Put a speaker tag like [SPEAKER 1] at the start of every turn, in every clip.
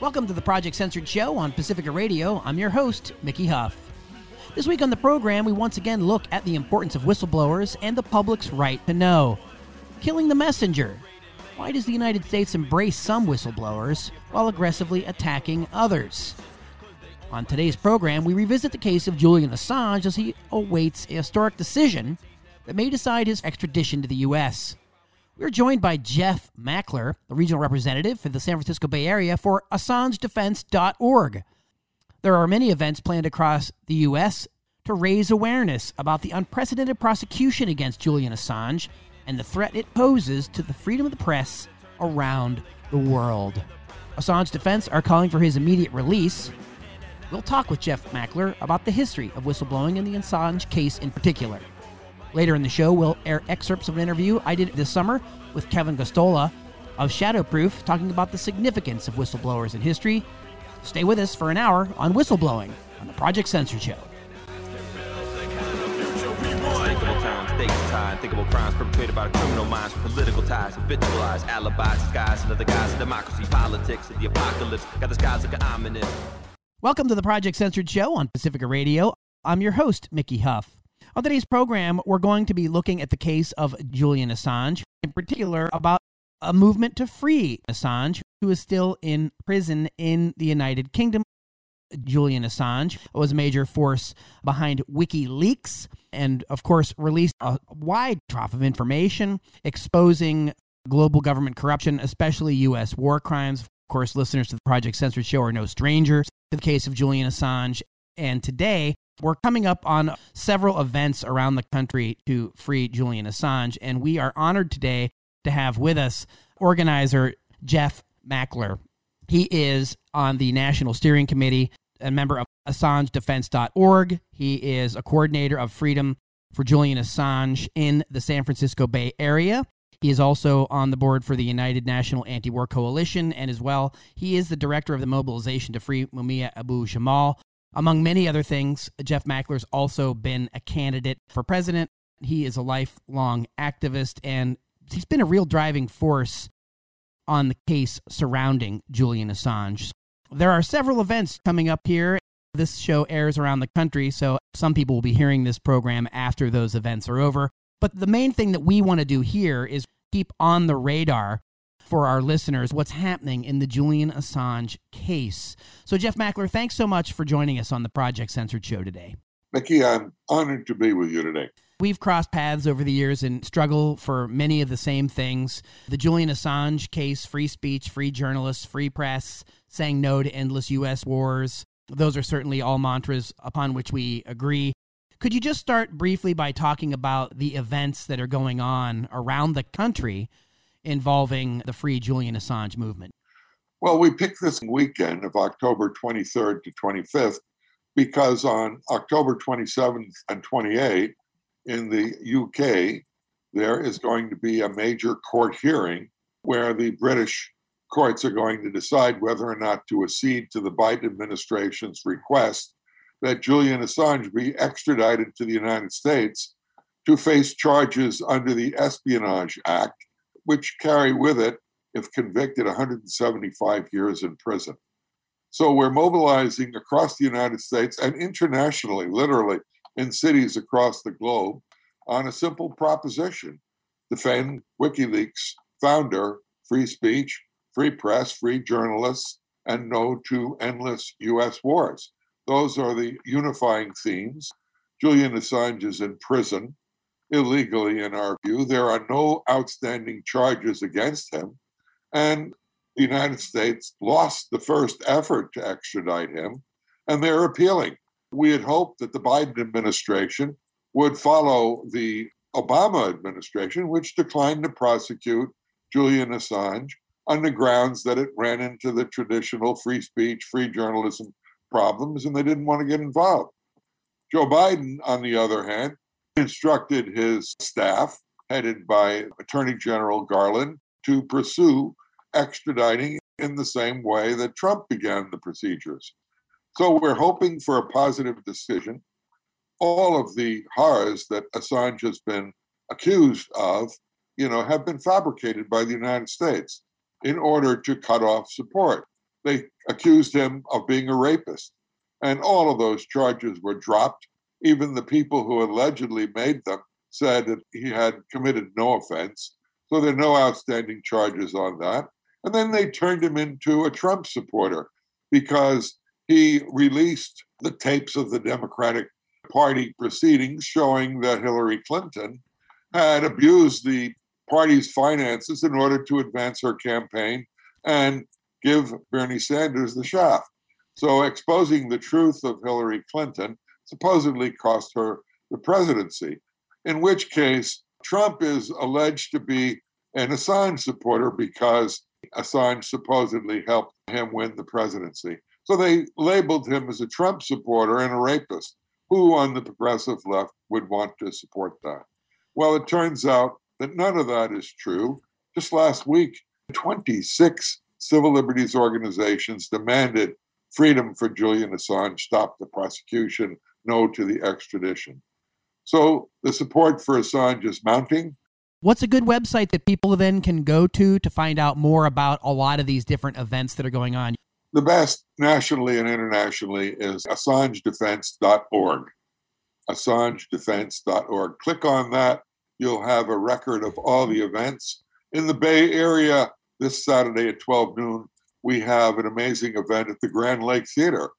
[SPEAKER 1] Welcome to the Project Censored Show on Pacifica Radio. I'm your host, Mickey Huff. This week on the program, we once again look at the importance of whistleblowers and the public's right to know. Killing the messenger. Why does the United States embrace some whistleblowers while aggressively attacking others? On today's program, we revisit the case of Julian Assange as he awaits a historic decision that may decide his extradition to the U.S. We're joined by Jeff Mackler, the regional representative for the San Francisco Bay Area for AssangeDefense.org. There are many events planned across the U.S. to raise awareness about the unprecedented prosecution against Julian Assange and the threat it poses to the freedom of the press around the world. Assange Defense are calling for his immediate release. We'll talk with Jeff Mackler about the history of whistleblowing and the Assange case in particular. Later in the show, we'll air excerpts of an interview I did this summer with Kevin Gosztola of Shadowproof, talking about the significance of whistleblowers in history. Stay with us for an hour on whistleblowing on the Project Censored Show.
[SPEAKER 2] Unthinkable crimes perpetrated by criminal minds political ties, alibis, disguised under the guise of democracy, politics, and the apocalypse. Got the skies looking ominous.
[SPEAKER 1] Welcome to the Project Censored Show on Pacifica Radio. I'm your host, Mickey Huff. On today's program, we're going to be looking at the case of Julian Assange, in particular about a movement to free Assange, who is still in prison in the United Kingdom. Julian Assange was a major force behind WikiLeaks and, of course, released a wide trough of information exposing global government corruption, especially U.S. war crimes. Of course, listeners to the Project Censored Show are no strangers to the case of Julian Assange. And today, we're coming up on several events around the country to free Julian Assange, and we are honored today to have with us organizer Jeff Mackler. He is on the National Steering Committee, a member of AssangeDefense.org. He is a coordinator of Freedom for Julian Assange in the San Francisco Bay Area. He is also on the board for the United National Anti War Coalition, and as well, he is the director of the Mobilization to Free Mumia Abu Jamal, among many other things, Jeff Mackler's also been a candidate for president. He is a lifelong activist and he's been a real driving force on the case surrounding Julian Assange. There are several events coming up here. This show airs around the country, so some people will be hearing this program after those events are over. But the main thing that we want to do here is keep on the radar for our listeners what's happening in the Julian Assange case. So, Jeff Mackler, thanks so much for joining us on the Project Censored show today.
[SPEAKER 3] Mickey, I'm honored to be with you today.
[SPEAKER 1] We've crossed paths over the years and struggle for many of the same things. The Julian Assange case, free speech, free journalists, free press, saying no to endless U.S. wars. Those are certainly all mantras upon which we agree. Could you just start briefly by talking about the events that are going on around the country involving the Free Julian Assange movement?
[SPEAKER 3] Well, we picked this weekend of October 23rd to 25th because on October 27th and 28th in the UK, there is going to be a major court hearing where the British courts are going to decide whether or not to accede to the Biden administration's request that Julian Assange be extradited to the United States to face charges under the Espionage Act which carry with it, if convicted, 175 years in prison. So we're mobilizing across the United States and internationally, literally in cities across the globe, on a simple proposition defend WikiLeaks founder, free speech, free press, free journalists, and no to endless US wars. Those are the unifying themes. Julian Assange is in prison illegally, in our view. There are no outstanding charges against him. And the United States lost the first effort to extradite him, and they're appealing. We had hoped that the Biden administration would follow the Obama administration, which declined to prosecute Julian Assange on the grounds that it ran into the traditional free speech, free journalism problems, and they didn't want to get involved. Joe Biden, on the other hand, instructed his staff, headed by Attorney General Garland, to pursue extraditing in the same way that Trump began the procedures. So we're hoping for a positive decision. All of the horrors that Assange has been accused of, you know, have been fabricated by the United States in order to cut off support. they accused him of being a rapist. And all of those charges were dropped. Even the people who allegedly made them said that he had committed no offense. So there are no outstanding charges on that. And then they turned him into a Trump supporter because he released the tapes of the Democratic Party proceedings showing that Hillary Clinton had abused the party's finances in order to advance her campaign and give Bernie Sanders the shaft. So exposing the truth of Hillary Clinton supposedly cost her the presidency, in which case Trump is alleged to be an Assange supporter because Assange supposedly helped him win the presidency. So they labeled him as a Trump supporter and a rapist. Who on the progressive left would want to support that? Well, it turns out that none of that is true. Just last week, 26 civil liberties organizations demanded freedom for Julian Assange, stop the prosecution, no to the extradition. So the support for Assange is mounting.
[SPEAKER 1] What's a good website that people then can go to to find out more about a lot of these different events that are going on?
[SPEAKER 3] The best nationally and internationally is AssangeDefense.org. AssangeDefense.org. Click on that. You'll have a record of all the events. In the Bay Area, this Saturday at 12 noon, we have an amazing event at the Grand Lake Theater,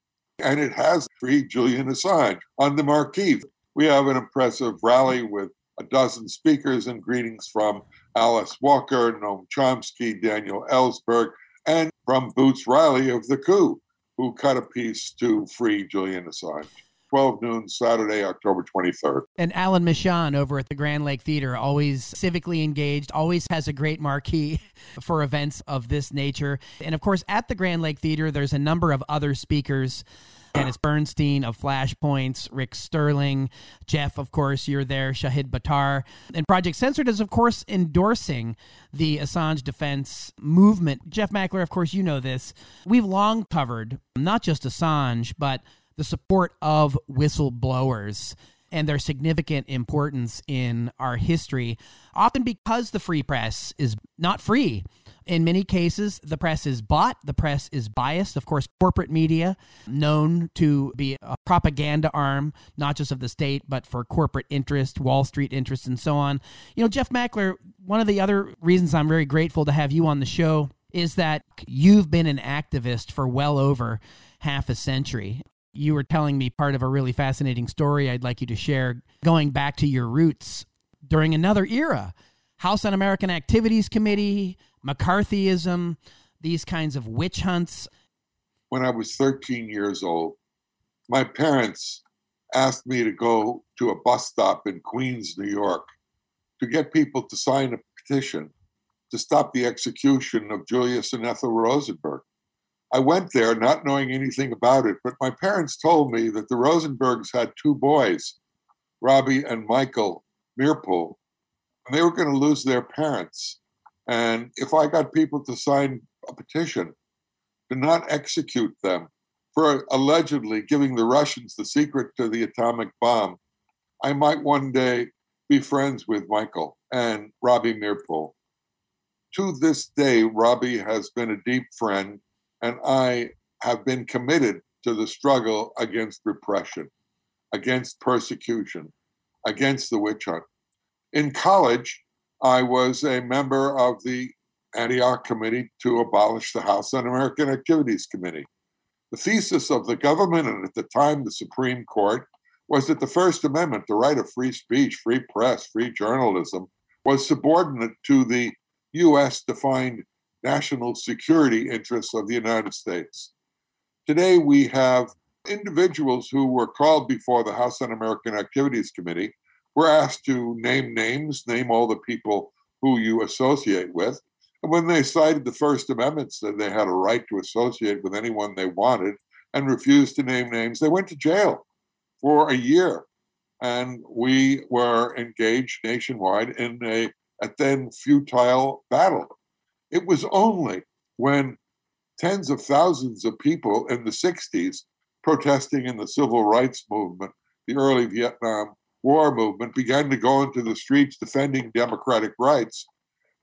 [SPEAKER 3] and it has free Julian Assange on the marquee. We have an impressive rally with a dozen speakers and greetings from Alice Walker, Noam Chomsky, Daniel Ellsberg, and from Boots Riley of The Coup, who cut a piece to free Julian Assange. 12 noon Saturday, October 23rd.
[SPEAKER 1] And Alan Michaan over at the Grand Lake Theater, always civically engaged, always has a great marquee for events of this nature. And of course, at the Grand Lake Theater, there's a number of other speakers. Dennis Bernstein of Flashpoints, Rick Sterling, Jeff, of course, you're there, Shahid Buttar. And Project Censored is, of course, endorsing the Assange defense movement. Jeff Mackler, of course, you know this. We've long covered not just Assange, but the support of whistleblowers and their significant importance in our history, often because the free press is not free. In many cases, the press is bought, the press is biased. Of course, corporate media, known to be a propaganda arm, not just of the state, but for corporate interest, Wall Street interest, and so on. You know, Jeff Mackler, one of the other reasons I'm very grateful to have you on the show is that you've been an activist for well over half a century you were telling me part of a really fascinating story I'd like you to share going back to your roots during another era. House Un American Activities Committee, McCarthyism, these kinds of witch hunts.
[SPEAKER 3] When I was 13 years old, my parents asked me to go to a bus stop in Queens, New York, to get people to sign a petition to stop the execution of Julius and Ethel Rosenberg. I went there not knowing anything about it, but my parents told me that the Rosenbergs had two boys, Robbie and Michael Meeropol, and they were going to lose their parents. And if I got people to sign a petition to not execute them for allegedly giving the Russians the secret to the atomic bomb, I might one day be friends with Michael and Robbie Meeropol. To this day, Robbie has been a deep friend and I have been committed to the struggle against repression, against persecution, against the witch hunt. In college, I was a member of the Antioch Committee to abolish the House Un American Activities Committee. The thesis of the government and at the time the Supreme Court was that the First Amendment, the right of free speech, free press, free journalism, was subordinate to the U.S. defined national security interests of the United States. Today, we have individuals who were called before the House Un American Activities Committee were asked to name names, name all the people who you associate with. And when they cited the First Amendment, said they had a right to associate with anyone they wanted and refused to name names, they went to jail for a year. And we were engaged nationwide in a, a then futile battle it was only when tens of thousands of people in the 60s protesting in the civil rights movement, the early Vietnam War movement, began to go into the streets defending democratic rights,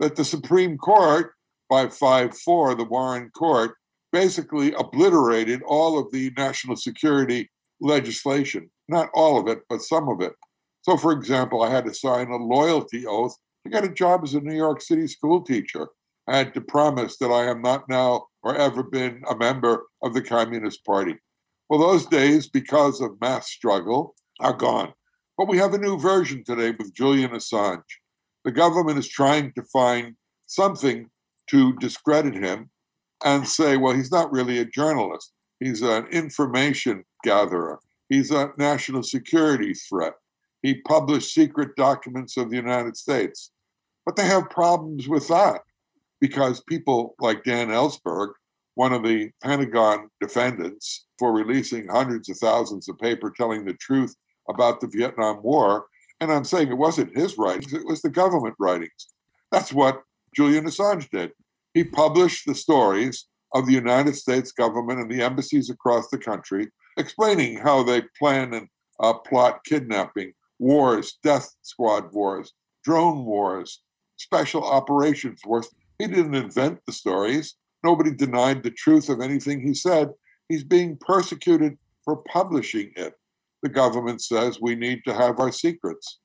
[SPEAKER 3] that the Supreme Court, by 5 4, the Warren Court, basically obliterated all of the national security legislation. Not all of it, but some of it. So, for example, I had to sign a loyalty oath to get a job as a New York City school teacher. I had to promise that I am not now or ever been a member of the Communist Party. Well, those days, because of mass struggle, are gone. But we have a new version today with Julian Assange. The government is trying to find something to discredit him and say, well, he's not really a journalist. He's an information gatherer. He's a national security threat. He published secret documents of the United States. But they have problems with that because people like Dan Ellsberg, one of the Pentagon defendants for releasing hundreds of thousands of paper telling the truth about the Vietnam War, and I'm saying it wasn't his writings, it was the government writings. That's what Julian Assange did. He published the stories of the United States government and the embassies across the country, explaining how they plan and uh, plot kidnapping, wars, death squad wars, drone wars, special operations wars. He didn't invent the stories. Nobody denied the truth of anything he said. He's being persecuted for publishing it. The government says we need to have our secrets.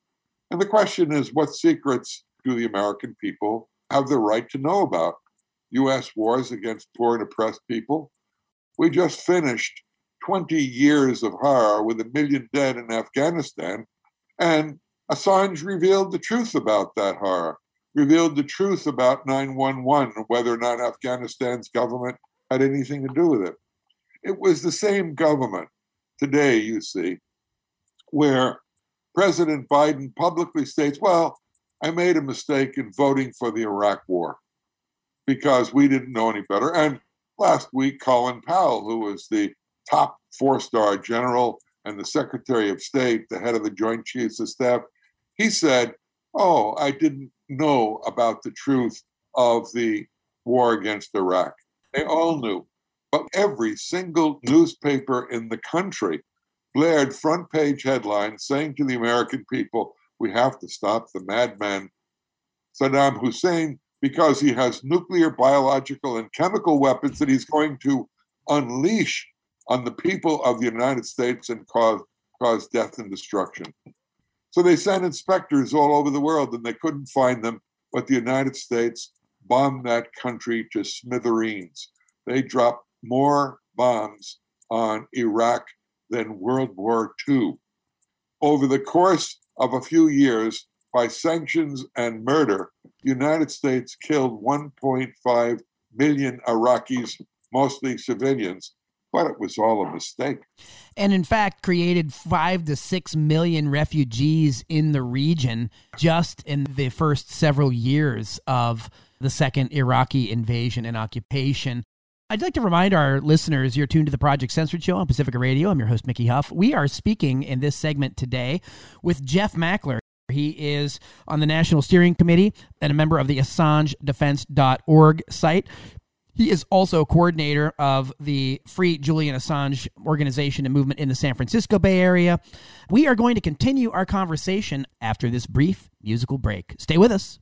[SPEAKER 3] And the question is what secrets do the American people have the right to know about? U.S. wars against poor and oppressed people. We just finished 20 years of horror with a million dead in Afghanistan, and Assange revealed the truth about that horror, revealed the truth about 911, whether or not Afghanistan's government had anything to do with it. It was the same government today, you see, where President Biden publicly states, well, I made a mistake in voting for the Iraq war because we didn't know any better. And last week, Colin Powell, who was the top four star general and the Secretary of State, the head of the Joint Chiefs of Staff, he said, Oh, I didn't know about the truth of the war against Iraq. They all knew. But every single newspaper in the country blared front page headlines saying to the American people, we have to stop the madman Saddam Hussein because he has nuclear, biological, and chemical weapons that he's going to unleash on the people of the United States and cause, cause death and destruction. So they sent inspectors all over the world and they couldn't find them, but the United States bombed that country to smithereens. They dropped more bombs on Iraq than World War II. Over the course of a few years, by sanctions and murder, the United States killed 1.5 million Iraqis, mostly civilians, but it was all a mistake.
[SPEAKER 1] And in fact, created five to six million refugees in the region just in the first several years of the second Iraqi invasion and occupation. I'd like to remind our listeners you're tuned to the Project Censored Show on Pacifica Radio. I'm your host, Mickey Huff. We are speaking in this segment today with Jeff Mackler. He is on the National Steering Committee and a member of the AssangeDefense.org site. He is also coordinator of the Free Julian Assange organization and movement in the San Francisco Bay Area. We are going to continue our conversation after this brief musical break. Stay with us.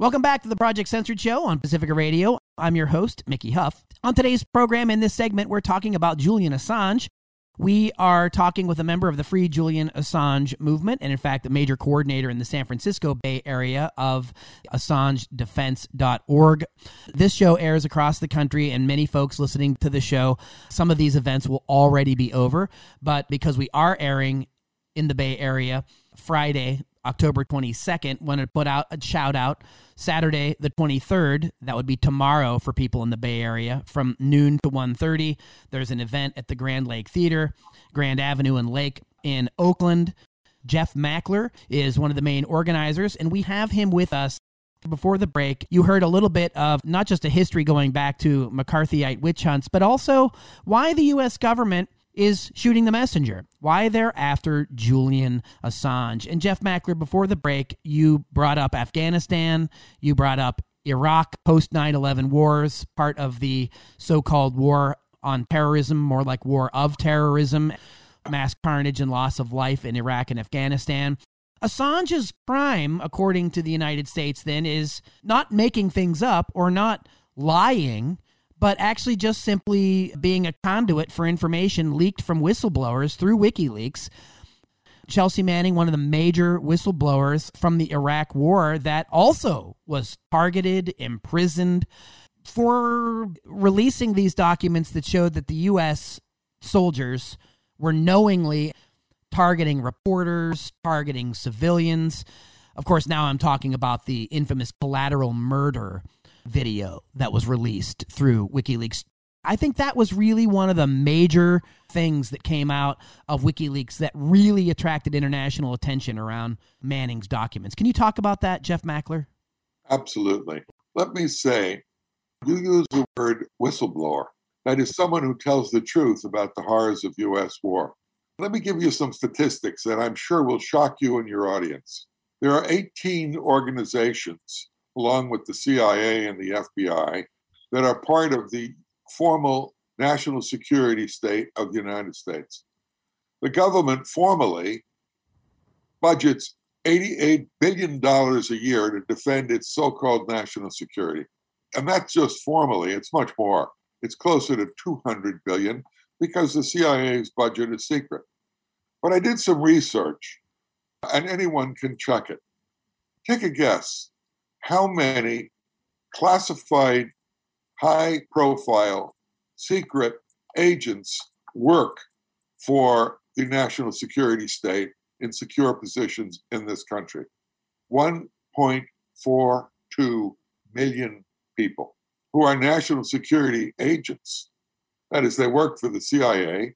[SPEAKER 1] Welcome back to the Project Censored Show on Pacifica Radio. I'm your host, Mickey Huff. On today's program, in this segment, we're talking about Julian Assange. We are talking with a member of the Free Julian Assange movement, and in fact, a major coordinator in the San Francisco Bay Area of AssangeDefense.org. This show airs across the country, and many folks listening to the show, some of these events will already be over. But because we are airing in the Bay Area, Friday, October 22nd, want to put out a shout out. Saturday the 23rd, that would be tomorrow for people in the Bay Area, from noon to 1.30. There's an event at the Grand Lake Theater, Grand Avenue and Lake in Oakland. Jeff Mackler is one of the main organizers, and we have him with us before the break, you heard a little bit of not just a history going back to McCarthyite witch hunts, but also why the U.S. government is shooting the messenger. Why they're after Julian Assange. And Jeff Mackler, before the break, you brought up Afghanistan, you brought up Iraq post 9 11 wars, part of the so called war on terrorism, more like war of terrorism, mass carnage and loss of life in Iraq and Afghanistan. Assange's crime, according to the United States, then, is not making things up or not lying, but actually just simply being a conduit for information leaked from whistleblowers through WikiLeaks. Chelsea Manning, one of the major whistleblowers from the Iraq War, that also was targeted, imprisoned for releasing these documents that showed that the U.S. soldiers were knowingly targeting reporters, targeting civilians. Of course, now I'm talking about the infamous collateral murder video that was released through WikiLeaks. I think that was really one of the major things that came out of WikiLeaks that really attracted international attention around Manning's documents. Can you talk about that, Jeff Mackler?
[SPEAKER 3] Absolutely. Let me say, you use the word whistleblower. That is someone who tells the truth about the horrors of U.S. war. Let me give you some statistics that I'm sure will shock you and your audience. There are 18 organizations, along with the CIA and the FBI, that are part of the formal national security state of the United States. The government formally budgets $88 billion a year to defend its so called national security. And that's just formally, it's much more. It's closer to 200 billion because the CIA's budget is secret. But I did some research, and anyone can check it. Take a guess how many classified, high profile, secret agents work for the national security state in secure positions in this country 1.42 million people who are national security agents. That is, they work for the CIA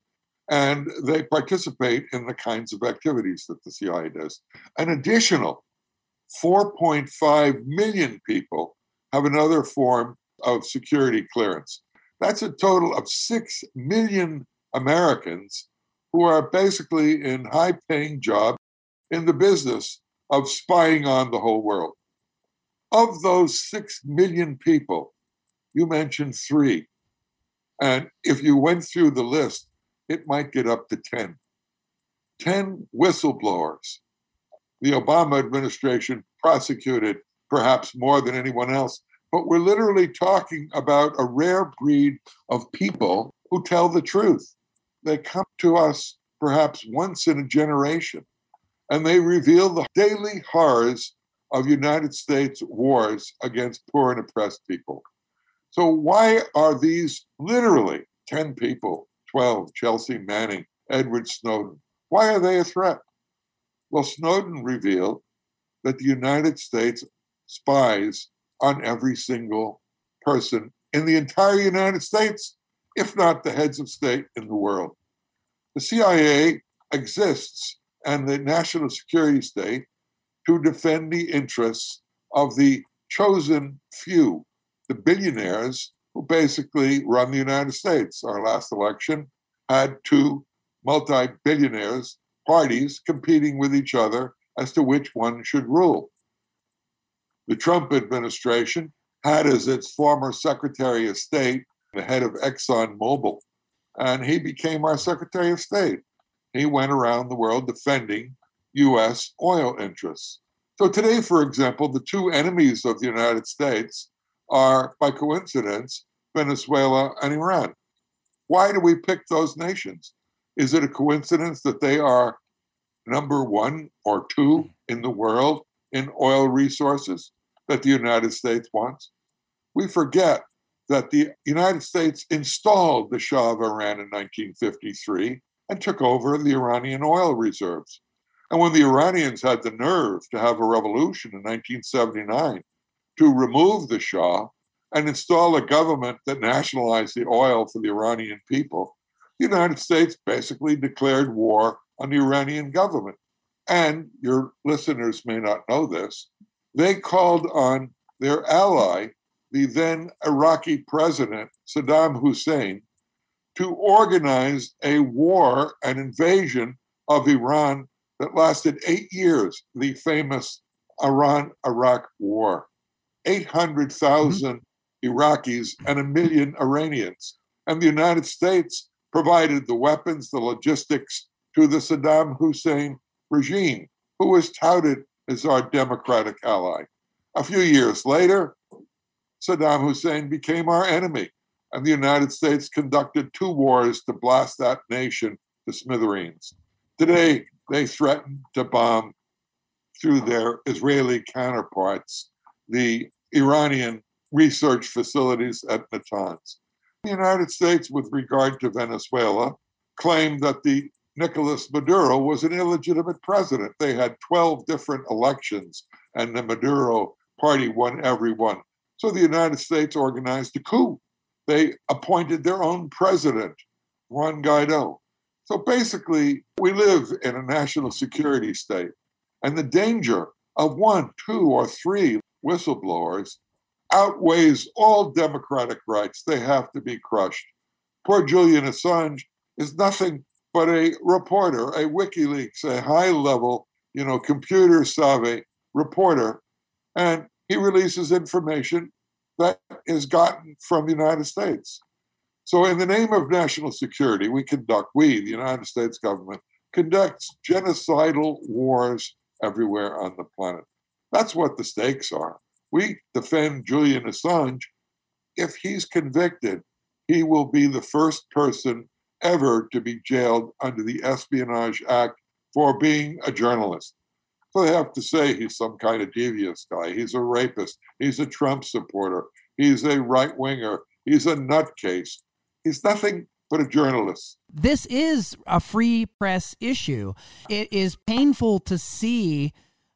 [SPEAKER 3] and they participate in the kinds of activities that the CIA does. An additional 4.5 million people have another form of security clearance. That's a total of 6 million Americans who are basically in high paying jobs in the business of spying on the whole world. Of those 6 million people, you mentioned three. And if you went through the list, it might get up to 10. 10 whistleblowers. The Obama administration prosecuted perhaps more than anyone else, but we're literally talking about a rare breed of people who tell the truth. They come to us perhaps once in a generation, and they reveal the daily horrors of United States wars against poor and oppressed people. So, why are these literally 10 people, 12, Chelsea Manning, Edward Snowden, why are they a threat? Well, Snowden revealed that the United States spies on every single person in the entire United States, if not the heads of state in the world. The CIA exists and the national security state to defend the interests of the chosen few the billionaires who basically run the United States. Our last election had two multi billionaires parties competing with each other as to which one should rule. The Trump administration had as its former Secretary of State the head of ExxonMobil, and he became our Secretary of State. He went around the world defending U.S. oil interests. So, today, for example, the two enemies of the United States are, by coincidence, Venezuela and Iran. Why do we pick those nations? Is it a coincidence that they are number one or two in the world in oil resources that the United States wants? We forget that the United States installed the Shah of Iran in 1953 and took over the Iranian oil reserves. And when the Iranians had the nerve to have a revolution in 1979 to remove the Shah and install a government that nationalized the oil for the Iranian people, the United States basically declared war on the Iranian government. And your listeners may not know this, they called on their ally, the then Iraqi president, Saddam Hussein, to organize a war, an invasion of Iran that lasted eight years, the famous Iran Iraq War. 800,000 mm-hmm. Iraqis and a million Iranians. And the United States provided the weapons, the logistics to the Saddam Hussein regime, who was touted as our democratic ally. A few years later, Saddam Hussein became our enemy, and the United States conducted two wars to blast that nation to smithereens. Today, they threaten to bomb through their Israeli counterparts the Iranian research facilities at Natanz. The United States, with regard to Venezuela, claimed that the Nicolas Maduro was an illegitimate president. They had 12 different elections, and the Maduro party won every one. So the United States organized a coup. They appointed their own president, Juan Guaido. So basically, we live in a national security state, and the danger of one, two, or three whistleblowers outweighs all democratic rights. They have to be crushed. Poor Julian Assange is nothing but a reporter, a WikiLeaks, a high level, you know, computer savvy reporter. And he releases information that is gotten from the United States. So, in the name of national security, we conduct, we, the United States government, conducts genocidal wars everywhere on the planet. That's what the stakes are. We defend Julian Assange. If he's convicted, he will be the first person ever to be jailed under the Espionage Act for being a journalist. So they have to say he's some kind of devious guy. He's a rapist. He's a Trump supporter. He's a right winger. He's a nutcase. He's nothing but a journalist.
[SPEAKER 1] This is a free press issue. It is painful to see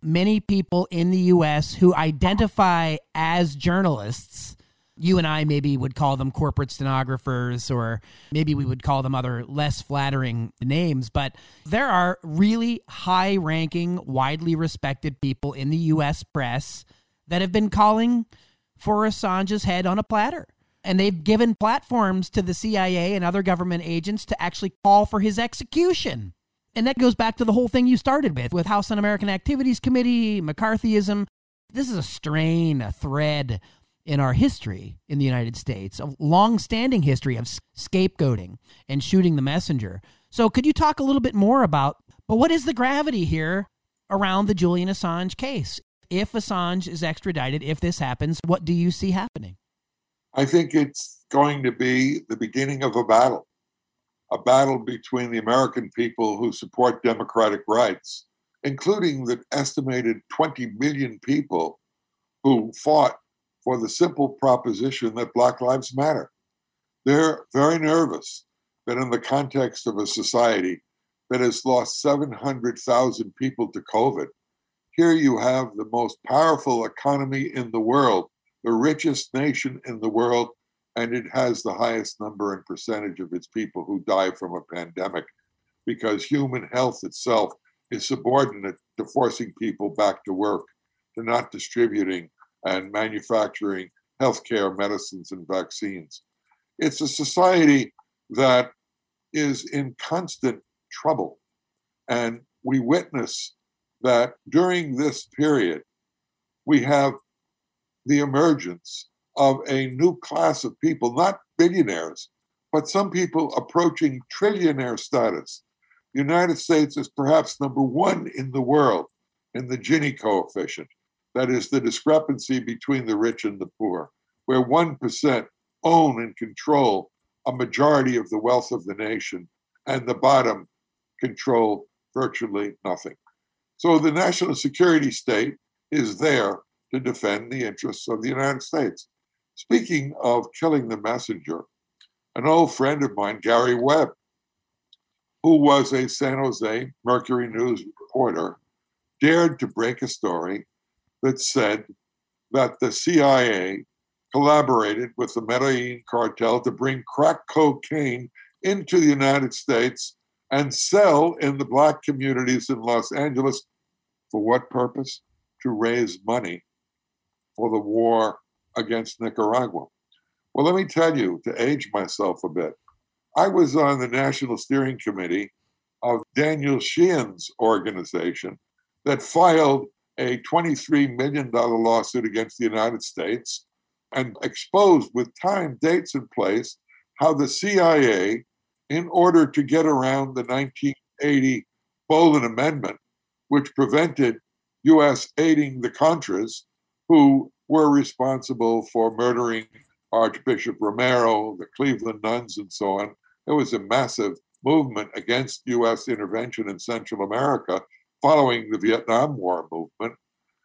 [SPEAKER 1] many people in the US who identify as journalists. You and I maybe would call them corporate stenographers, or maybe we would call them other less flattering names, but there are really high ranking, widely respected people in the US press that have been calling for Assange's head on a platter. And they've given platforms to the CIA and other government agents to actually call for his execution. And that goes back to the whole thing you started with, with House Un American Activities Committee, McCarthyism. This is a strain, a thread in our history in the United States, a long standing history of scapegoating and shooting the messenger. So, could you talk a little bit more about, but what is the gravity here around the Julian Assange case? If Assange is extradited, if this happens, what do you see happening?
[SPEAKER 3] I think it's going to be the beginning of a battle a battle between the American people who support democratic rights, including the estimated 20 million people who fought for the simple proposition that Black Lives Matter. They're very nervous that in the context of a society that has lost 700,000 people to COVID, here you have the most powerful economy in the world, the richest nation in the world, and it has the highest number and percentage of its people who die from a pandemic because human health itself is subordinate to forcing people back to work, to not distributing and manufacturing healthcare, medicines, and vaccines. It's a society that is in constant trouble. And we witness that during this period, we have the emergence of a new class of people, not billionaires, but some people approaching trillionaire status. The United States is perhaps number one in the world in the Gini coefficient, that is, the discrepancy between the rich and the poor, where 1% own and control a majority of the wealth of the nation, and the bottom control virtually nothing. So the national security state is there to defend the interests of the United States. Speaking of killing the messenger, an old friend of mine, Gary Webb, who was a San Jose Mercury News reporter, dared to break a story that said that the CIA collaborated with the Medellin cartel to bring crack cocaine into the United States and sell in the black communities in Los Angeles. For what purpose? To raise money for the war against Nicaragua. Well, let me tell you, to age myself a bit, I was on the National Steering Committee of Daniel Sheehan's organization that filed a $23 million lawsuit against the United States and exposed with time, dates, and place how the CIA, in order to get around the 1980 Boland Amendment, which prevented U.S. aiding the Contras, who were responsible for murdering Archbishop Romero, the Cleveland nuns, and so on. There was a massive movement against U.S. intervention in Central America following the Vietnam War movement.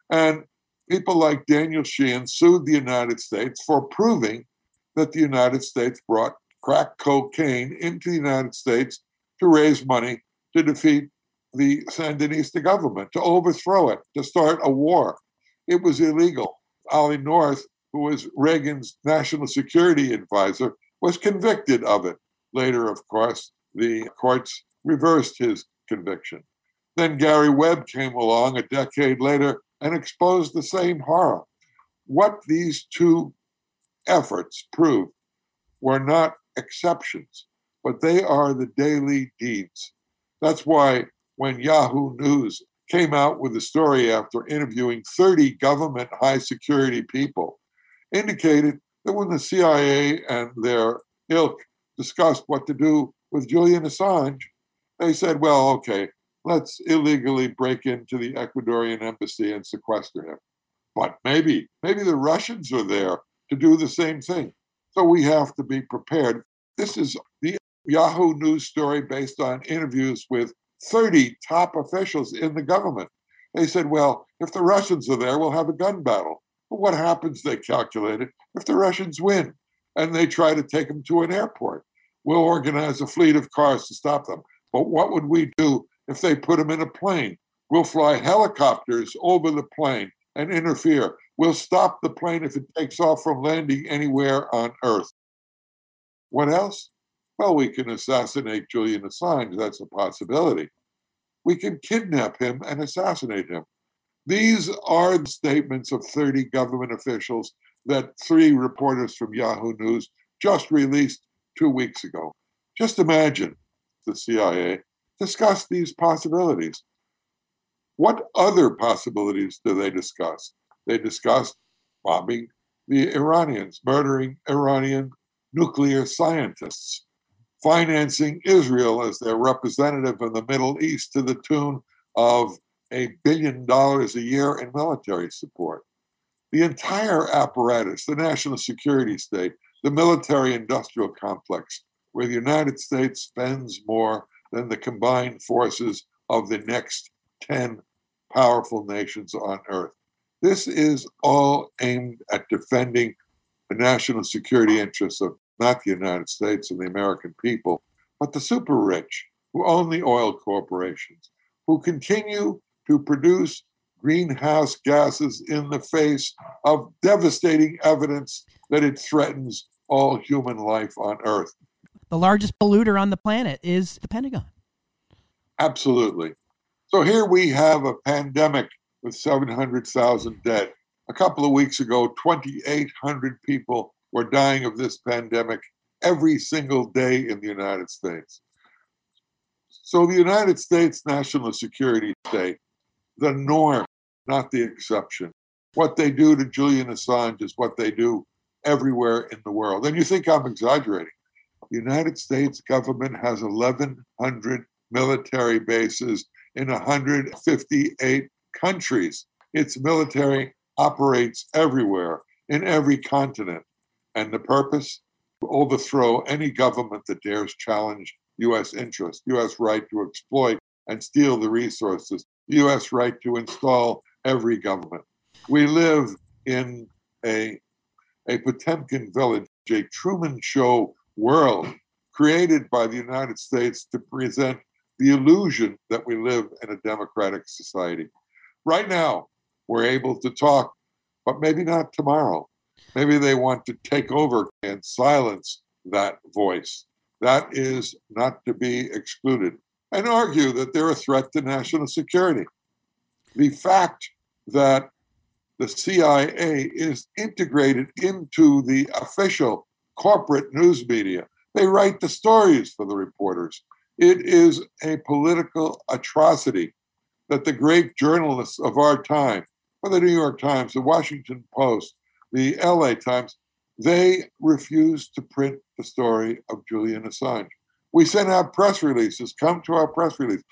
[SPEAKER 3] And people like Daniel Sheehan sued the United States for proving that the United States brought crack cocaine into the United States to raise money to defeat the Sandinista government, to overthrow it, to start a war. It was illegal. Ollie North, who was Reagan's national security advisor, was convicted of it. Later, of course, the courts reversed his conviction. Then Gary Webb came along a decade later and exposed the same horror. What these two efforts prove were not exceptions, but they are the daily deeds. That's why when Yahoo News came out with a story after interviewing 30 government high security people, indicated that when the CIA and their ilk discussed what to do with Julian Assange, they said, well, okay, let's illegally break into the Ecuadorian embassy and sequester him. But maybe, maybe the Russians are there to do the same thing. So we have to be prepared. This is the Yahoo News story based on interviews with 30 top officials in the government. They said, well, if the Russians are there, we'll have a gun battle. But what happens, they calculated, if the Russians win and they try to take them to an airport? We'll organize a fleet of cars to stop them. But what would we do if they put them in a plane? We'll fly helicopters over the plane and interfere. We'll stop the plane if it takes off from landing anywhere on Earth. What else? Well, we can assassinate Julian Assange. That's a possibility. We can kidnap him and assassinate him. These are the statements of 30 government officials that three reporters from Yahoo News just released two weeks ago. Just imagine the CIA discuss these possibilities. What other possibilities do they discuss? They discuss bombing the Iranians, murdering Iranian nuclear scientists, financing Israel as their representative in the Middle East to the tune of a billion dollars a year in military support. The entire apparatus, the national security state, the military industrial complex, where the United States spends more than the combined forces of the next 10 powerful nations on earth. This is all aimed at defending the national security interests of not the United States and the American people, but the super rich who own the oil corporations, who continue to produce greenhouse gases in the face of devastating evidence that it threatens all human life on Earth.
[SPEAKER 1] The largest polluter on the planet is the Pentagon.
[SPEAKER 3] Absolutely. So here we have a pandemic with 700,000 dead. A couple of weeks ago, 2,800 people were dying of this pandemic every single day in the United States. So the United States national security state, the norm, not the exception. What they do to Julian Assange is what they do everywhere in the world. And you think I'm exaggerating. The United States government has 1,100 military bases in 158 countries. Its military operates everywhere, in every continent. And the purpose? To overthrow any government that dares challenge U.S. interests, U.S. right to exploit and steal the resources, U.S. right to install every government. We live in a a Potemkin village, a Truman Show world created by the United States to present the illusion that we live in a democratic society. Right now, we're able to talk, but maybe not tomorrow. Maybe they want to take over and silence that voice. That is not to be excluded. And argue that they're a threat to national security. The fact that the CIA is integrated into the official corporate news media. They write the stories for the reporters. It is a political atrocity that the great journalists of our time, for the New York Times, the Washington Post, the LA Times, they refused to print the story of Julian Assange. We sent out press releases. Come to our press release.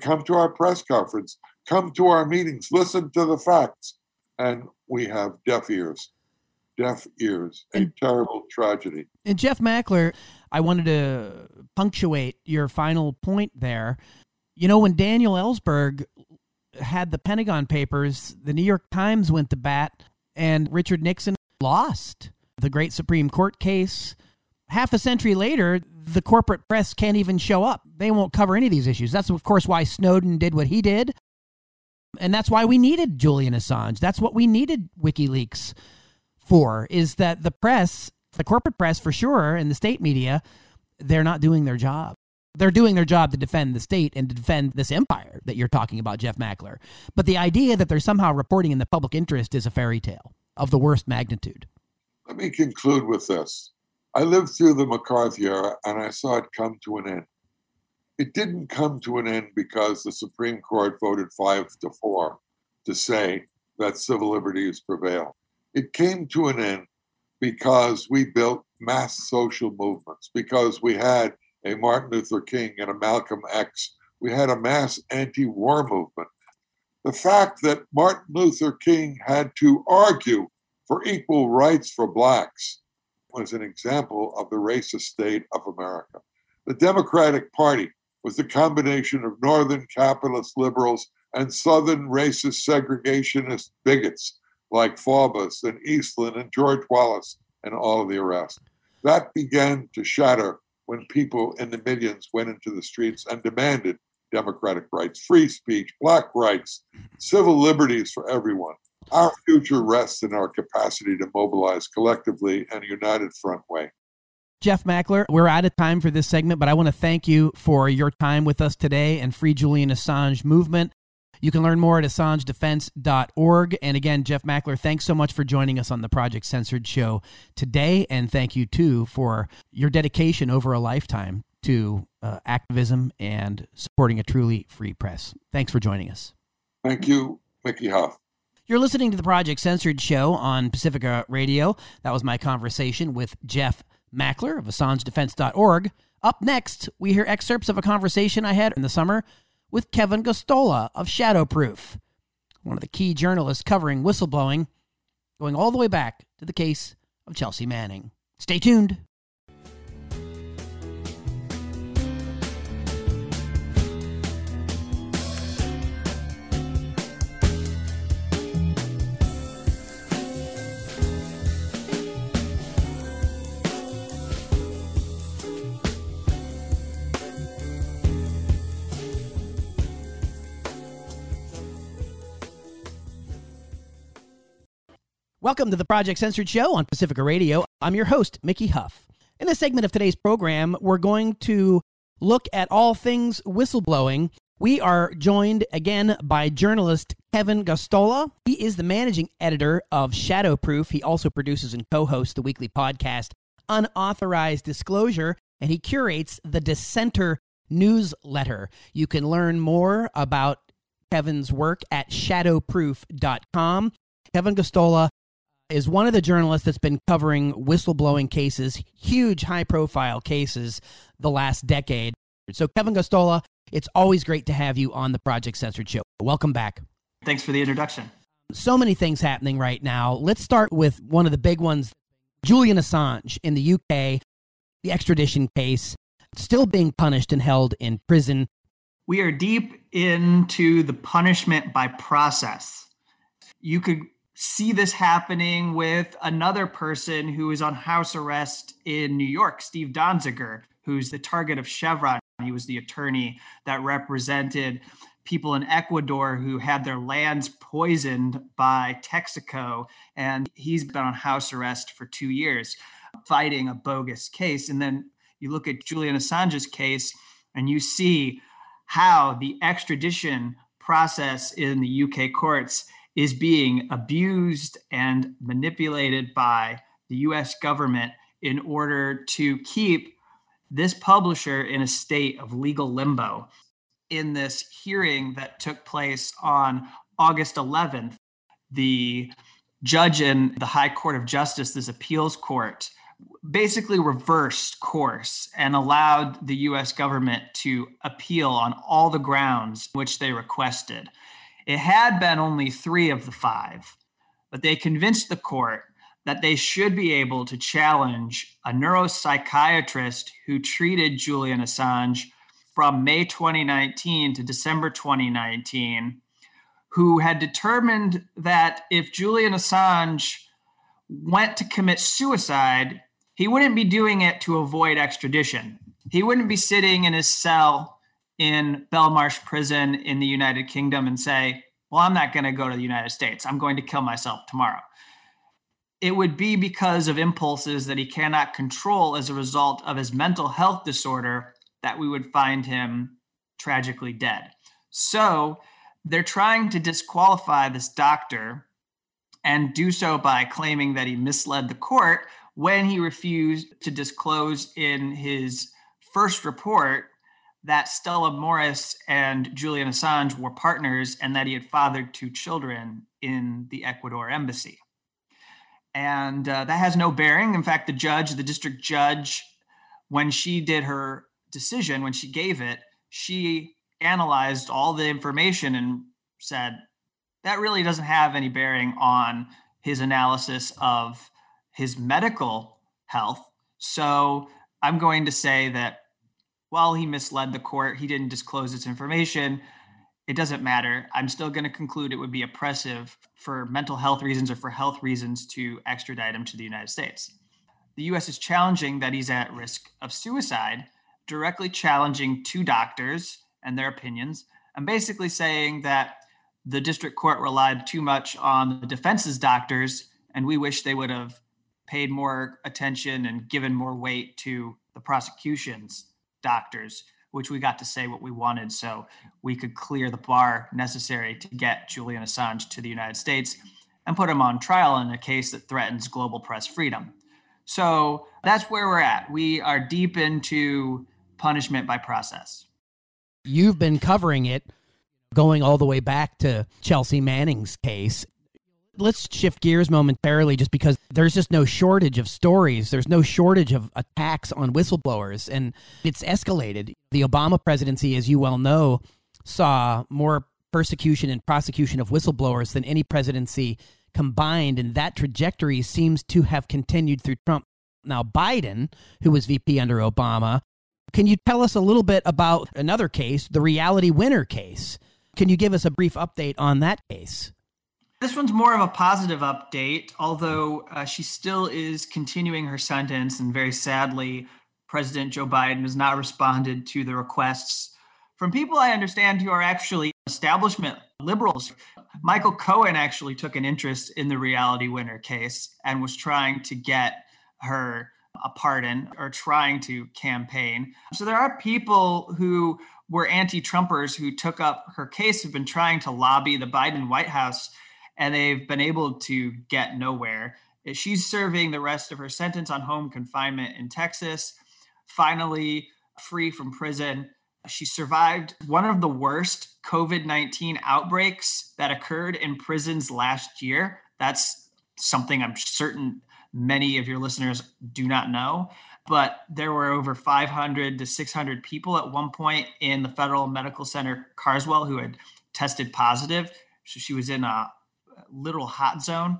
[SPEAKER 3] Come to our press conference. Come to our meetings. Listen to the facts. And we have deaf ears. Deaf ears. A and, terrible tragedy.
[SPEAKER 1] And Jeff Mackler, I wanted to punctuate your final point there. You know, when Daniel Ellsberg had the Pentagon Papers, the New York Times went to bat, and Richard Nixon lost the great Supreme Court case. Half a century later, the corporate press can't even show up. They won't cover any of these issues. That's, of course, why Snowden did what he did. And that's why we needed Julian Assange. That's what we needed WikiLeaks for, is that the press, the corporate press for sure, and the state media, they're not doing their job. They're doing their job to defend the state and to defend this empire that you're talking about, Jeff Mackler. But the idea that they're somehow reporting in the public interest is a fairy tale of the worst magnitude.
[SPEAKER 3] Let me conclude with this. I lived through the McCarthy era and I saw it come to an end. It didn't come to an end because the Supreme Court voted five to four to say that civil liberties prevail. It came to an end because we built mass social movements, because we had a Martin Luther King and a Malcolm X. We had a mass anti war movement. The fact that Martin Luther King had to argue for equal rights for blacks was an example of the racist state of America. The Democratic Party was the combination of Northern capitalist liberals and Southern racist segregationist bigots like Faubus and Eastland and George Wallace and all of the rest. That began to shatter when people in the millions went into the streets and demanded democratic rights, free speech, black rights, civil liberties for everyone. Our future rests in our capacity to mobilize collectively and a united front way.
[SPEAKER 1] Jeff Mackler, we're out of time for this segment, but I want to thank you for your time with us today and Free Julian Assange movement. You can learn more at AssangeDefense.org. And again, Jeff Mackler, thanks so much for joining us on the Project Censored show today. And thank you, too, for your dedication over a lifetime to uh, activism and supporting a truly free press. Thanks for joining us.
[SPEAKER 3] Thank you, Mickey Huff.
[SPEAKER 1] You're listening to the Project Censored show on Pacifica Radio. That was my conversation with Jeff Mackler of AssangeDefense.org. Up next, we hear excerpts of a conversation I had in the summer with Kevin Gosztola of Shadowproof, one of the key journalists covering whistleblowing, going all the way back to the case of Chelsea Manning. Stay tuned. Welcome to the Project Censored Show on Pacifica Radio. I'm your host, Mickey Huff. In this segment of today's program, we're going to look at all things whistleblowing. We are joined again by journalist Kevin Gosztola. He is the managing editor of Shadowproof. He also produces and co hosts the weekly podcast Unauthorized Disclosure, and he curates the Dissenter newsletter. You can learn more about Kevin's work at shadowproof.com. Kevin Gosztola is one of the journalists that's been covering whistleblowing cases, huge high profile cases, the last decade. So, Kevin Gosztola, it's always great to have you on the Project Censored Show. Welcome back.
[SPEAKER 4] Thanks for the introduction.
[SPEAKER 1] So many things happening right now. Let's start with one of the big ones Julian Assange in the UK, the extradition case, still being punished and held in prison.
[SPEAKER 4] We are deep into the punishment by process. You could see this happening with another person who is on house arrest in New York, Steve Donziger, who's the target of Chevron. He was the attorney that represented people in Ecuador who had their lands poisoned by Texaco. And he's been on house arrest for two years fighting a bogus case. And then you look at Julian Assange's case and you see how the extradition process in the UK courts is being abused and manipulated by the US government in order to keep this publisher in a state of legal limbo in this hearing that took place on August 11th. The judge in the High Court of Justice, this appeals court, basically reversed course and allowed the US government to appeal on all the grounds which they requested. It had been only three of the five, but they convinced the court that they should be able to challenge a neuropsychiatrist who treated Julian Assange from May 2019 to December 2019, who had determined that if Julian Assange went to commit suicide, he wouldn't be doing it to avoid extradition. He wouldn't be sitting in his cell in Belmarsh prison in the United Kingdom and say, Well, I'm not going to go to the United States. I'm going to kill myself tomorrow. It would be because of impulses that he cannot control as a result of his mental health disorder that we would find him tragically dead. So they're trying to disqualify this doctor and do so by claiming that he misled the court when he refused to disclose in his first report that Stella Moris and Julian Assange were partners and that he had fathered two children in the Ecuador embassy. And uh, that has no bearing. In fact, the judge, the district judge, when she did her decision, when she gave it, she analyzed all the information and said, that really doesn't have any bearing on his analysis of his medical health. So I'm going to say that while he misled the court, he didn't disclose its information. It doesn't matter. I'm still going to conclude it would be oppressive for mental health reasons or for health reasons to extradite him to the United States. The US is challenging that he's at risk of suicide, directly challenging two doctors and their opinions, and basically saying that the district court relied too much on the defense's doctors, and we wish they would have paid more attention and given more weight to the prosecution's doctors, which we got to say what we wanted so we could clear the bar necessary to get Julian Assange to the United States and put him on trial in a case that threatens global press freedom. So that's where we're at. We are deep into punishment by process.
[SPEAKER 1] You've been covering it going all the way back to Chelsea Manning's case. Let's shift gears momentarily just because there's just no shortage of stories. There's no shortage of attacks on whistleblowers, and it's escalated. The Obama presidency, as you well know, saw more persecution and prosecution of whistleblowers than any presidency combined, and that trajectory seems to have continued through Trump. Now, Biden, who was VP under Obama, can you tell us a little bit about another case, the reality winner case? Can you give us a brief update on that case?
[SPEAKER 4] This one's more of a positive update, although uh, she still is continuing her sentence. And very sadly, President Joe Biden has not responded to the requests from people I understand who are actually establishment liberals. Michael Cohen actually took an interest in the reality winner case and was trying to get her a pardon or trying to campaign. So there are people who were anti-Trumpers who took up her case have been trying to lobby the Biden White House, and they've been able to get nowhere. She's serving the rest of her sentence on home confinement in Texas, finally free from prison. She survived one of the worst COVID 19 outbreaks that occurred in prisons last year. That's something I'm certain many of your listeners do not know but there were over 500 to 600 people at one point in the Federal Medical Center Carswell who had tested positive. So she was in a literal hot zone.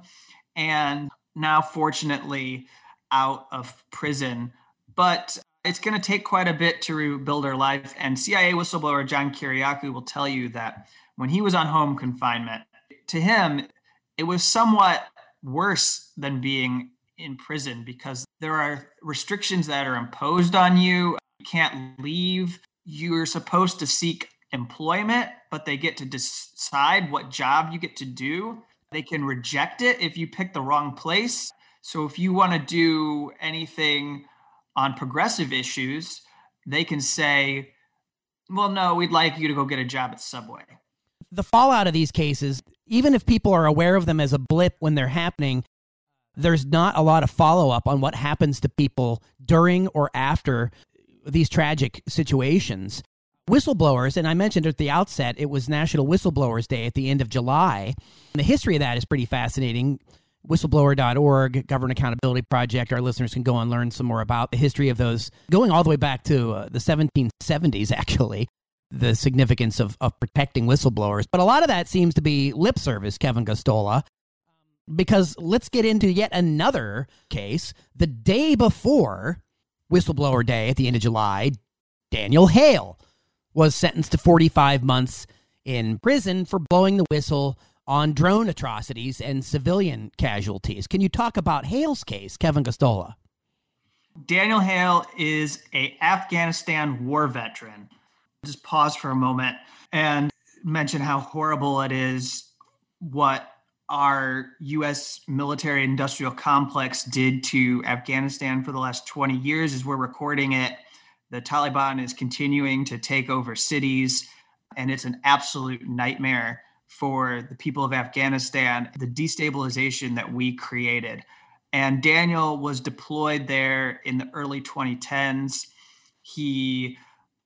[SPEAKER 4] And now, fortunately, out of prison. But it's going to take quite a bit to rebuild her life. And CIA whistleblower John Kiriakou will tell you that when he was on home confinement, to him, it was somewhat worse than being in prison because there are restrictions that are imposed on you. You can't leave. You're supposed to seek employment, but they get to decide what job you get to do. They can reject it if you pick the wrong place. So if you want to do anything on progressive issues, they can say, well, no, we'd like you to go get a job at Subway.
[SPEAKER 1] The fallout of these cases, even if people are aware of them as a blip when they're happening, there's not a lot of follow up on what happens to people during or after these tragic situations. Whistleblowers, and I mentioned at the outset, it was National Whistleblowers Day at the end of July. And the history of that is pretty fascinating. Whistleblower.org, Government Accountability Project. Our listeners can go and learn some more about the history of those, going all the way back to uh, the 1770s, actually, the significance of, of protecting whistleblowers. But a lot of that seems to be lip service, Kevin Gosztola because let's get into yet another case. The day before Whistleblower Day at the end of July, Daniel Hale was sentenced to 45 months in prison for blowing the whistle on drone atrocities and civilian casualties. Can you talk about Hale's case, Kevin Gosztola?
[SPEAKER 4] Daniel Hale is a Afghanistan war veteran. Just pause for a moment and mention how horrible it is what our US military industrial complex did to Afghanistan for the last 20 years as we're recording it. The Taliban is continuing to take over cities, and it's an absolute nightmare for the people of Afghanistan, the destabilization that we created. And Daniel was deployed there in the early 2010s. He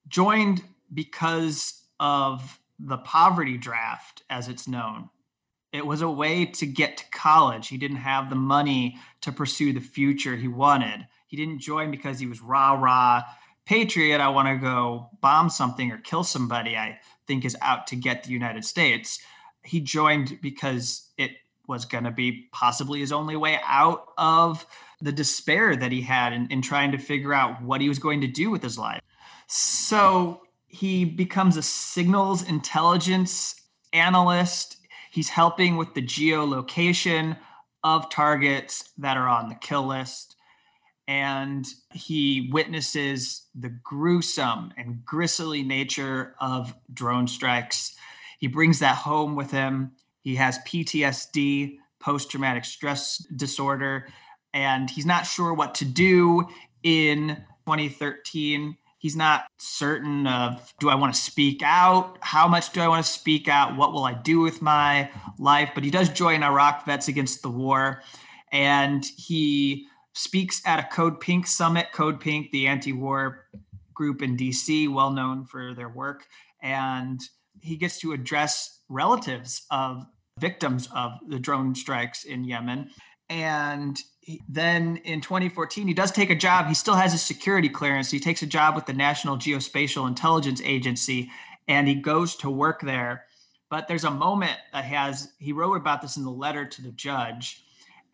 [SPEAKER 4] joined because of the poverty draft, as it's known. It was a way to get to college. He didn't have the money to pursue the future he wanted. He didn't join because he was rah rah patriot. I want to go bomb something or kill somebody. I think is out to get the United States. He joined because it was going to be possibly his only way out of the despair that he had in, in trying to figure out what he was going to do with his life. So he becomes a signals intelligence analyst He's helping with the geolocation of targets that are on the kill list. And he witnesses the gruesome and grisly nature of drone strikes. He brings that home with him. He has PTSD, post traumatic stress disorder, and he's not sure what to do in 2013 he's not certain of do I want to speak out? How much do I want to speak out? What will I do with my life? But he does join Iraq Vets Against the War and he speaks at a Code Pink summit. Code Pink, the anti war group in DC, well known for their work. And he gets to address relatives of victims of the drone strikes in Yemen. And then in 2014, he does take a job. He still has a security clearance. He takes a job with the National Geospatial Intelligence Agency and he goes to work there. But there's a moment that has, he wrote about this in the letter to the judge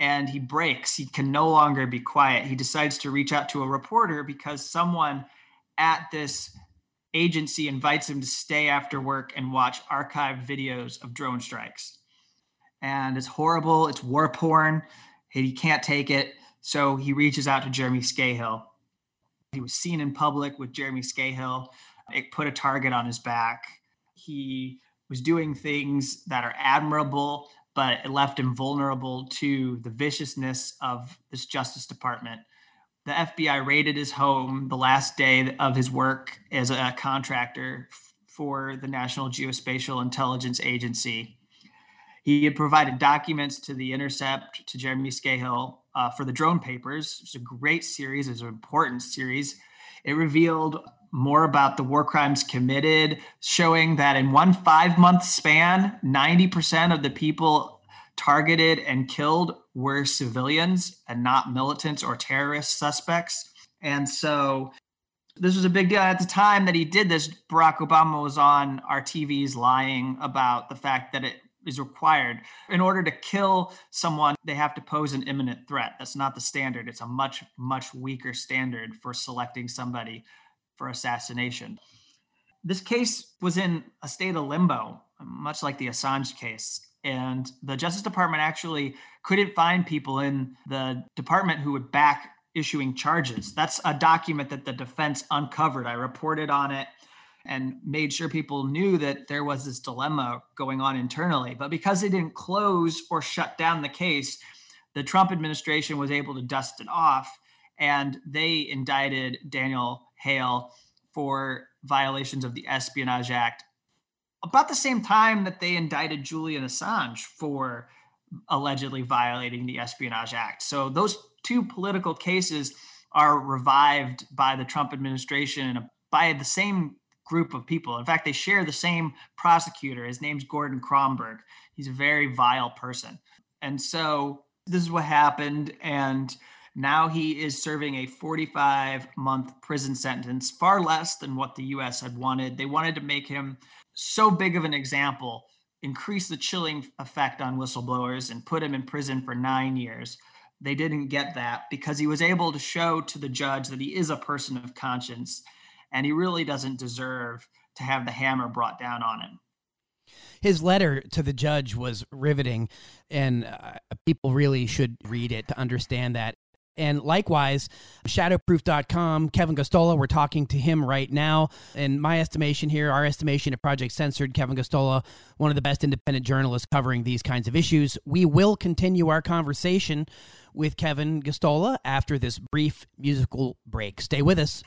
[SPEAKER 4] and he breaks. He can no longer be quiet. He decides to reach out to a reporter because someone at this agency invites him to stay after work and watch archived videos of drone strikes. And it's horrible, it's war porn he can't take it. So he reaches out to Jeremy Scahill. He was seen in public with Jeremy Scahill. It put a target on his back. He was doing things that are admirable, but it left him vulnerable to the viciousness of this Justice Department. The FBI raided his home the last day of his work as a contractor for the National Geospatial Intelligence Agency. He had provided documents to The Intercept, to Jeremy Scahill uh, for the drone papers. It's a great series, it's an important series. It revealed more about the war crimes committed, showing that in one five month span, 90% of the people targeted and killed were civilians and not militants or terrorist suspects. And so this was a big deal at the time that he did this. Barack Obama was on our TVs lying about the fact that it is required. In order to kill someone, they have to pose an imminent threat. That's not the standard. It's a much, much weaker standard for selecting somebody for assassination. This case was in a state of limbo, much like the Assange case. And the Justice Department actually couldn't find people in the department who would back issuing charges. That's a document that the defense uncovered. I reported on it and made sure people knew that there was this dilemma going on internally. But because they didn't close or shut down the case, the Trump administration was able to dust it off and they indicted Daniel Hale for violations of the Espionage Act about the same time that they indicted Julian Assange for allegedly violating the Espionage Act. So those two political cases are revived by the Trump administration and by the same group of people. In fact, they share the same prosecutor. His name's Gordon Kromberg. He's a very vile person. And so this is what happened. And now he is serving a 45 month prison sentence, far less than what the US had wanted. They wanted to make him so big of an example, increase the chilling effect on whistleblowers, and put him in prison for nine years. They didn't get that because he was able to show to the judge that he is a person of conscience and he really doesn't deserve to have the hammer brought down on him.
[SPEAKER 1] His letter to the judge was riveting, and uh, people really should read it to understand that. And likewise, shadowproof.com, Kevin Gosztola, we're talking to him right now. And my estimation here, our estimation at Project Censored, Kevin Gosztola, one of the best independent journalists covering these kinds of issues. We will continue our conversation with Kevin Gosztola after this brief musical break. Stay with us.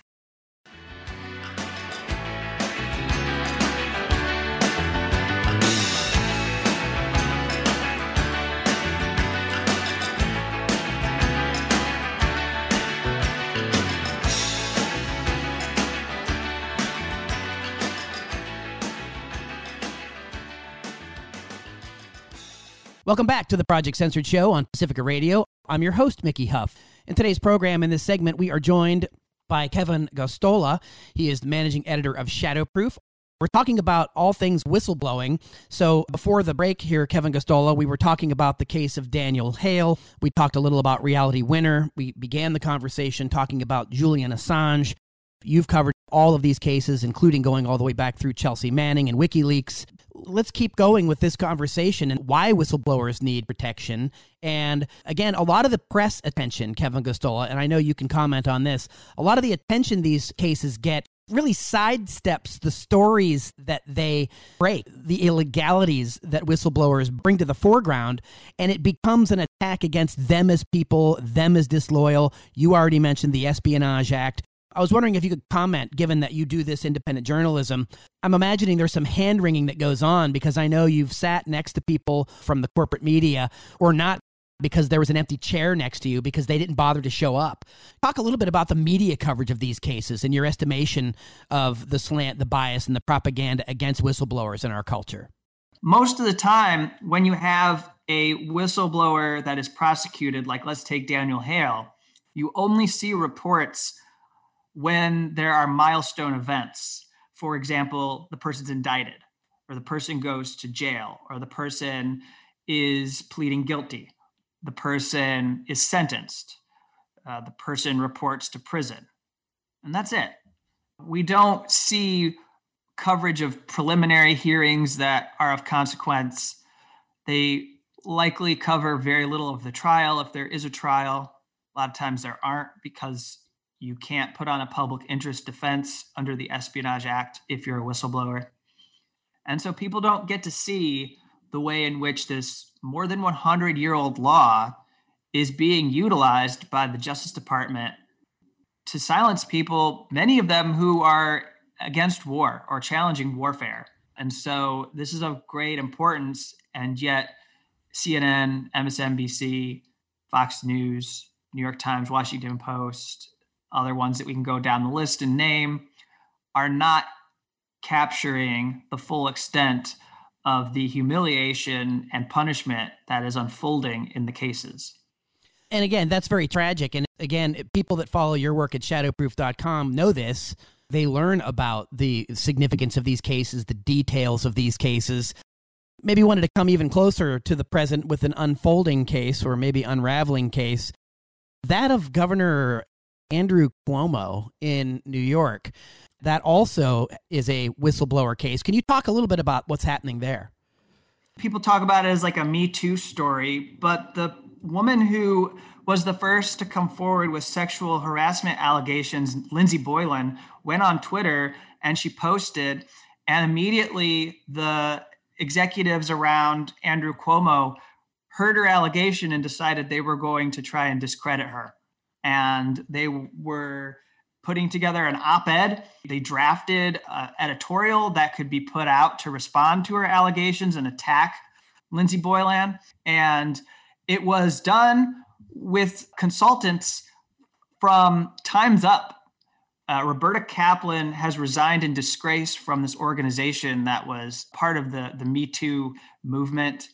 [SPEAKER 1] Welcome back to the Project Censored Show on Pacifica Radio. I'm your host, Mickey Huff. In today's program, in this segment, we are joined by Kevin Gosztola. He is the managing editor of Shadowproof. We're talking about all things whistleblowing. So, before the break here, Kevin Gosztola, we were talking about the case of Daniel Hale. We talked a little about Reality Winner. We began the conversation talking about Julian Assange. You've covered all of these cases, including going all the way back through Chelsea Manning and WikiLeaks let's keep going with this conversation and why whistleblowers need protection. And again, a lot of the press attention, Kevin Gosztola, and I know you can comment on this, a lot of the attention these cases get really sidesteps the stories that they break, the illegalities that whistleblowers bring to the foreground, and it becomes an attack against them as people, them as disloyal. You already mentioned the Espionage Act. I was wondering if you could comment, given that you do this independent journalism. I'm imagining there's some hand wringing that goes on because I know you've sat next to people from the corporate media or not because there was an empty chair next to you because they didn't bother to show up. Talk a little bit about the media coverage of these cases and your estimation of the slant, the bias, and the propaganda against whistleblowers in our culture.
[SPEAKER 4] Most of the time, when you have a whistleblower that is prosecuted, like let's take Daniel Hale, you only see reports when there are milestone events. For example, the person's indicted, or the person goes to jail, or the person is pleading guilty, the person is sentenced, uh, the person reports to prison. And that's it. We don't see coverage of preliminary hearings that are of consequence. They likely cover very little of the trial if there is a trial. A lot of times there aren't because you can't put on a public interest defense under the Espionage Act if you're a whistleblower. And so people don't get to see the way in which this more than 100 year old law is being utilized by the Justice Department to silence people, many of them who are against war or challenging warfare. And so this is of great importance. And yet, CNN, MSNBC, Fox News, New York Times, Washington Post, other ones that we can go down the list and name are not capturing the full extent of the humiliation and punishment that is unfolding in the cases.
[SPEAKER 1] And again, that's very tragic. And again, people that follow your work at shadowproof.com know this. They learn about the significance of these cases, the details of these cases. Maybe wanted to come even closer to the present with an unfolding case or maybe unraveling case. That of Governor Andrew Cuomo in New York. That also is a whistleblower case. Can you talk a little bit about what's happening there?
[SPEAKER 4] People talk about it as like a Me Too story, but the woman who was the first to come forward with sexual harassment allegations, Lindsey Boylan, went on Twitter and she posted, and immediately the executives around Andrew Cuomo heard her allegation and decided they were going to try and discredit her and they were putting together an op-ed. They drafted an editorial that could be put out to respond to her allegations and attack Lindsey Boylan, and it was done with consultants from Time's Up. Uh, Roberta Kaplan has resigned in disgrace from this organization that was part of the, the Me Too movement.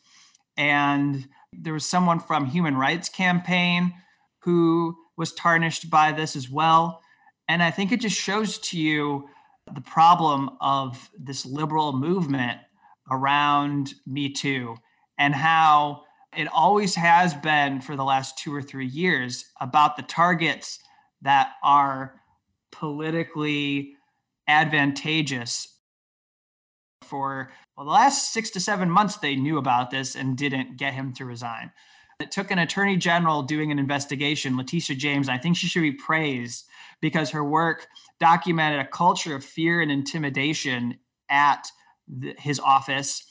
[SPEAKER 4] And there was someone from Human Rights Campaign who was tarnished by this as well. And I think it just shows to you the problem of this liberal movement around Me Too and how it always has been for the last two or three years about the targets that are politically advantageous for well, the last six to seven months they knew about this and didn't get him to resign it took an attorney general doing an investigation letitia james i think she should be praised because her work documented a culture of fear and intimidation at the, his office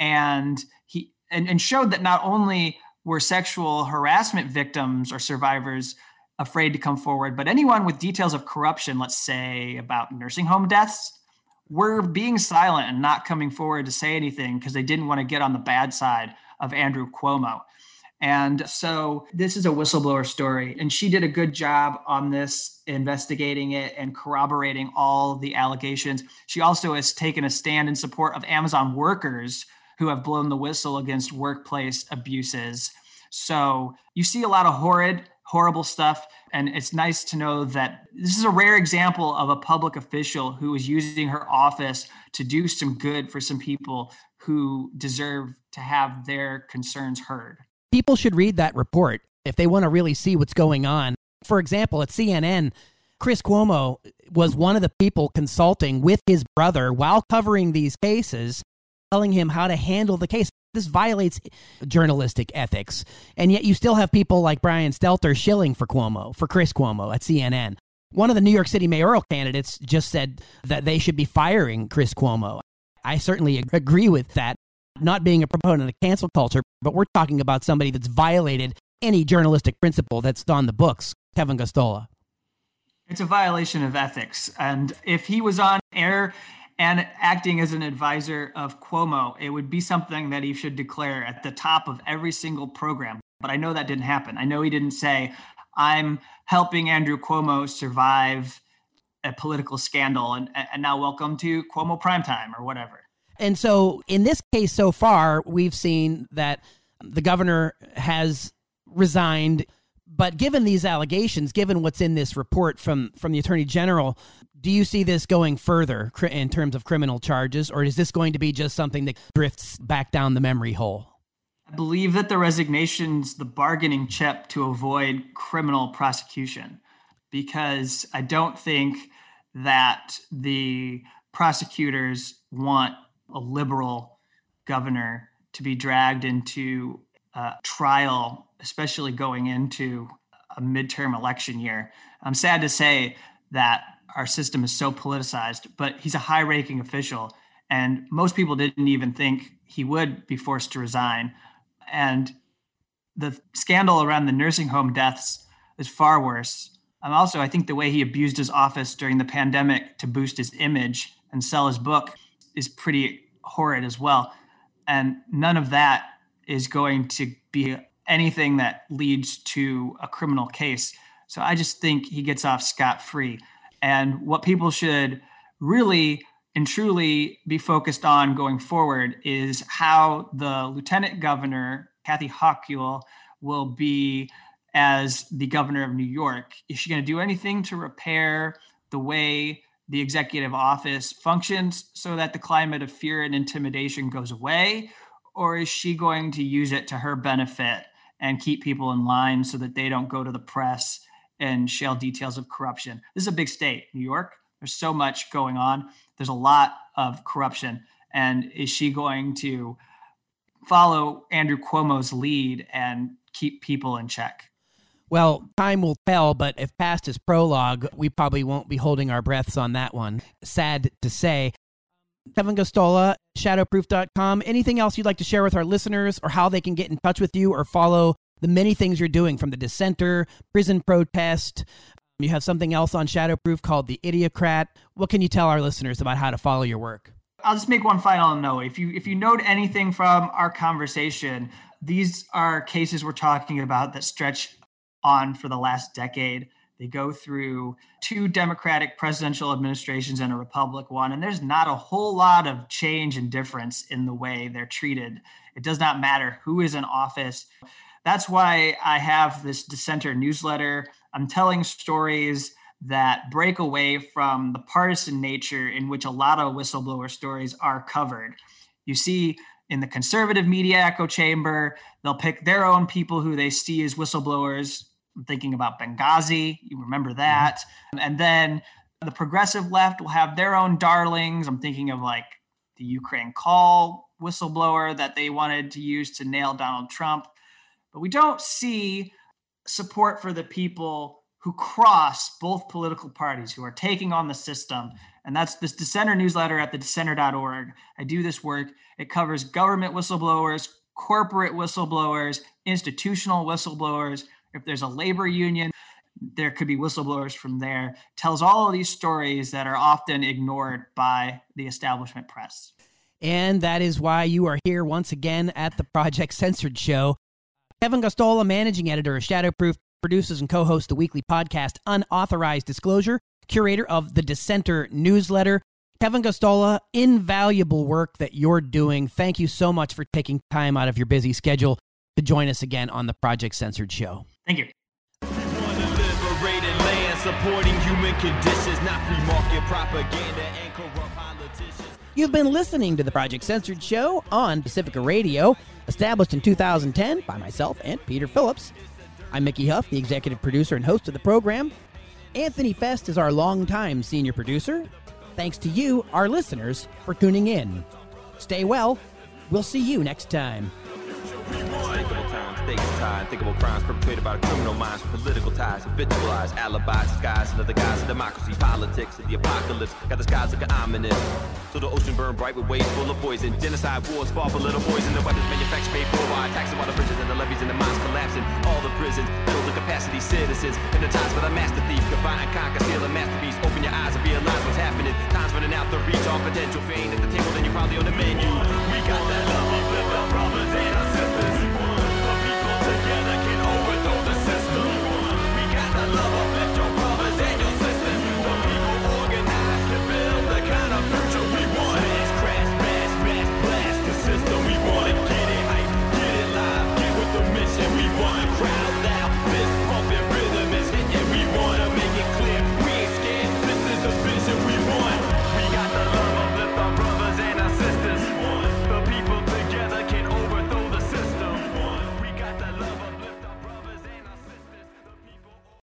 [SPEAKER 4] and he and, and showed that not only were sexual harassment victims or survivors afraid to come forward, but anyone with details of corruption, let's say about nursing home deaths, were being silent and not coming forward to say anything because they didn't want to get on the bad side of Andrew Cuomo. And so this is a whistleblower story, and she did a good job on this, investigating it and corroborating all the allegations. She also has taken a stand in support of Amazon workers who have blown the whistle against workplace abuses. So you see a lot of horrid, horrible stuff. And it's nice to know that this is a rare example of a public official who is using her office to do some good for some people who deserve to have their concerns heard.
[SPEAKER 1] People should read that report if they want to really see what's going on. For example, at CNN, Chris Cuomo was one of the people consulting with his brother while covering these cases telling him how to handle the case. This violates journalistic ethics. And yet you still have people like Brian Stelter shilling for Cuomo, for Chris Cuomo at CNN. One of the New York City mayoral candidates just said that they should be firing Chris Cuomo. I certainly agree with that, not being a proponent of cancel culture, but we're talking about somebody that's violated any journalistic principle that's on the books, Kevin Gosztola.
[SPEAKER 4] It's a violation of ethics. And if he was on air and acting as an advisor of Cuomo, it would be something that he should declare at the top of every single program. But I know that didn't happen. I know he didn't say, I'm helping Andrew Cuomo survive a political scandal and, and now welcome to Cuomo primetime or whatever.
[SPEAKER 1] And so in this case so far, we've seen that the governor has resigned. But given these allegations, given what's in this report from from the attorney general, do you see this going further in terms of criminal charges, or is this going to be just something that drifts back down the memory hole?
[SPEAKER 4] I believe that the resignation's the bargaining chip to avoid criminal prosecution, because I don't think that the prosecutors want a liberal governor to be dragged into a trial, especially going into a midterm election year. I'm sad to say that our system is so politicized, but he's a high ranking official. And most people didn't even think he would be forced to resign. And the scandal around the nursing home deaths is far worse. And also, I think the way he abused his office during the pandemic to boost his image and sell his book is pretty horrid as well. And none of that is going to be anything that leads to a criminal case. So I just think he gets off scot free. And what people should really and truly be focused on going forward is how the lieutenant governor, Kathy Hochul, will be as the governor of New York. Is she going to do anything to repair the way the executive office functions so that the climate of fear and intimidation goes away? Or is she going to use it to her benefit and keep people in line so that they don't go to the press and shell details of corruption. This is a big state, New York. There's so much going on. There's a lot of corruption. And is she going to follow Andrew Cuomo's lead and keep people in check?
[SPEAKER 1] Well, time will tell, but if past is prologue, we probably won't be holding our breaths on that one. Sad to say. Kevin Gosztola, shadowproof.com. Anything else you'd like to share with our listeners or how they can get in touch with you or follow the many things you're doing from the dissenter, prison protest. You have something else on Shadowproof called the Idiocrat. What can you tell our listeners about how to follow your work?
[SPEAKER 4] I'll just make one final note. If you if you note anything from our conversation, these are cases we're talking about that stretch on for the last decade. They go through two Democratic presidential administrations and a Republic one, and there's not a whole lot of change and difference in the way they're treated. It does not matter who is in office. That's why I have this dissenter newsletter. I'm telling stories that break away from the partisan nature in which a lot of whistleblower stories are covered. You see, in the conservative media echo chamber, they'll pick their own people who they see as whistleblowers. I'm thinking about Benghazi, you remember mm-hmm. that. And then the progressive left will have their own darlings. I'm thinking of like the Ukraine call whistleblower that they wanted to use to nail Donald Trump. But we don't see support for the people who cross both political parties, who are taking on the system. And that's this dissenter newsletter at the dissenter.org. I do this work. It covers government whistleblowers, corporate whistleblowers, institutional whistleblowers. If there's a labor union, there could be whistleblowers from there. Tells all of these stories that are often ignored by the establishment press.
[SPEAKER 1] And that is why you are here once again at the Project Censored Show. Kevin Gosztola, managing editor of Shadowproof, produces and co hosts the weekly podcast Unauthorized Disclosure, curator of the Dissenter newsletter. Kevin Gosztola, invaluable work that you're doing. Thank you so much for taking time out of your busy schedule to join us again on the Project Censored Show.
[SPEAKER 4] Thank you.
[SPEAKER 2] supporting human conditions, not free market propaganda and corrupt politicians.
[SPEAKER 1] You've been listening to the Project Censored Show on Pacifica Radio, established in 2010 by myself and Peter Phillips. I'm Mickey Huff, the executive producer and host of the program. Anthony Fest is our longtime senior producer. Thanks to you, our listeners, for tuning in. Stay well. We'll see you next time.
[SPEAKER 2] Times, stakes unthinkable crimes perpetrated by the criminal minds with political ties, habitualized alibis, disguised under the guise of democracy, politics, and the apocalypse. Got the skies looking ominous. So the ocean burned bright with waves full of poison. Genocide wars fought for little boys, and the weapons manufactured paid for by taxing while the bridges and the levees and the mines collapsing. All the prisons filled with capacity citizens. Hypnotized by the master thief, combine and conquer, steal a masterpiece. Open your eyes and realize what's happening. Time's running out to reach all potential. Ain't at the table, then you're probably on the menu. We got that love,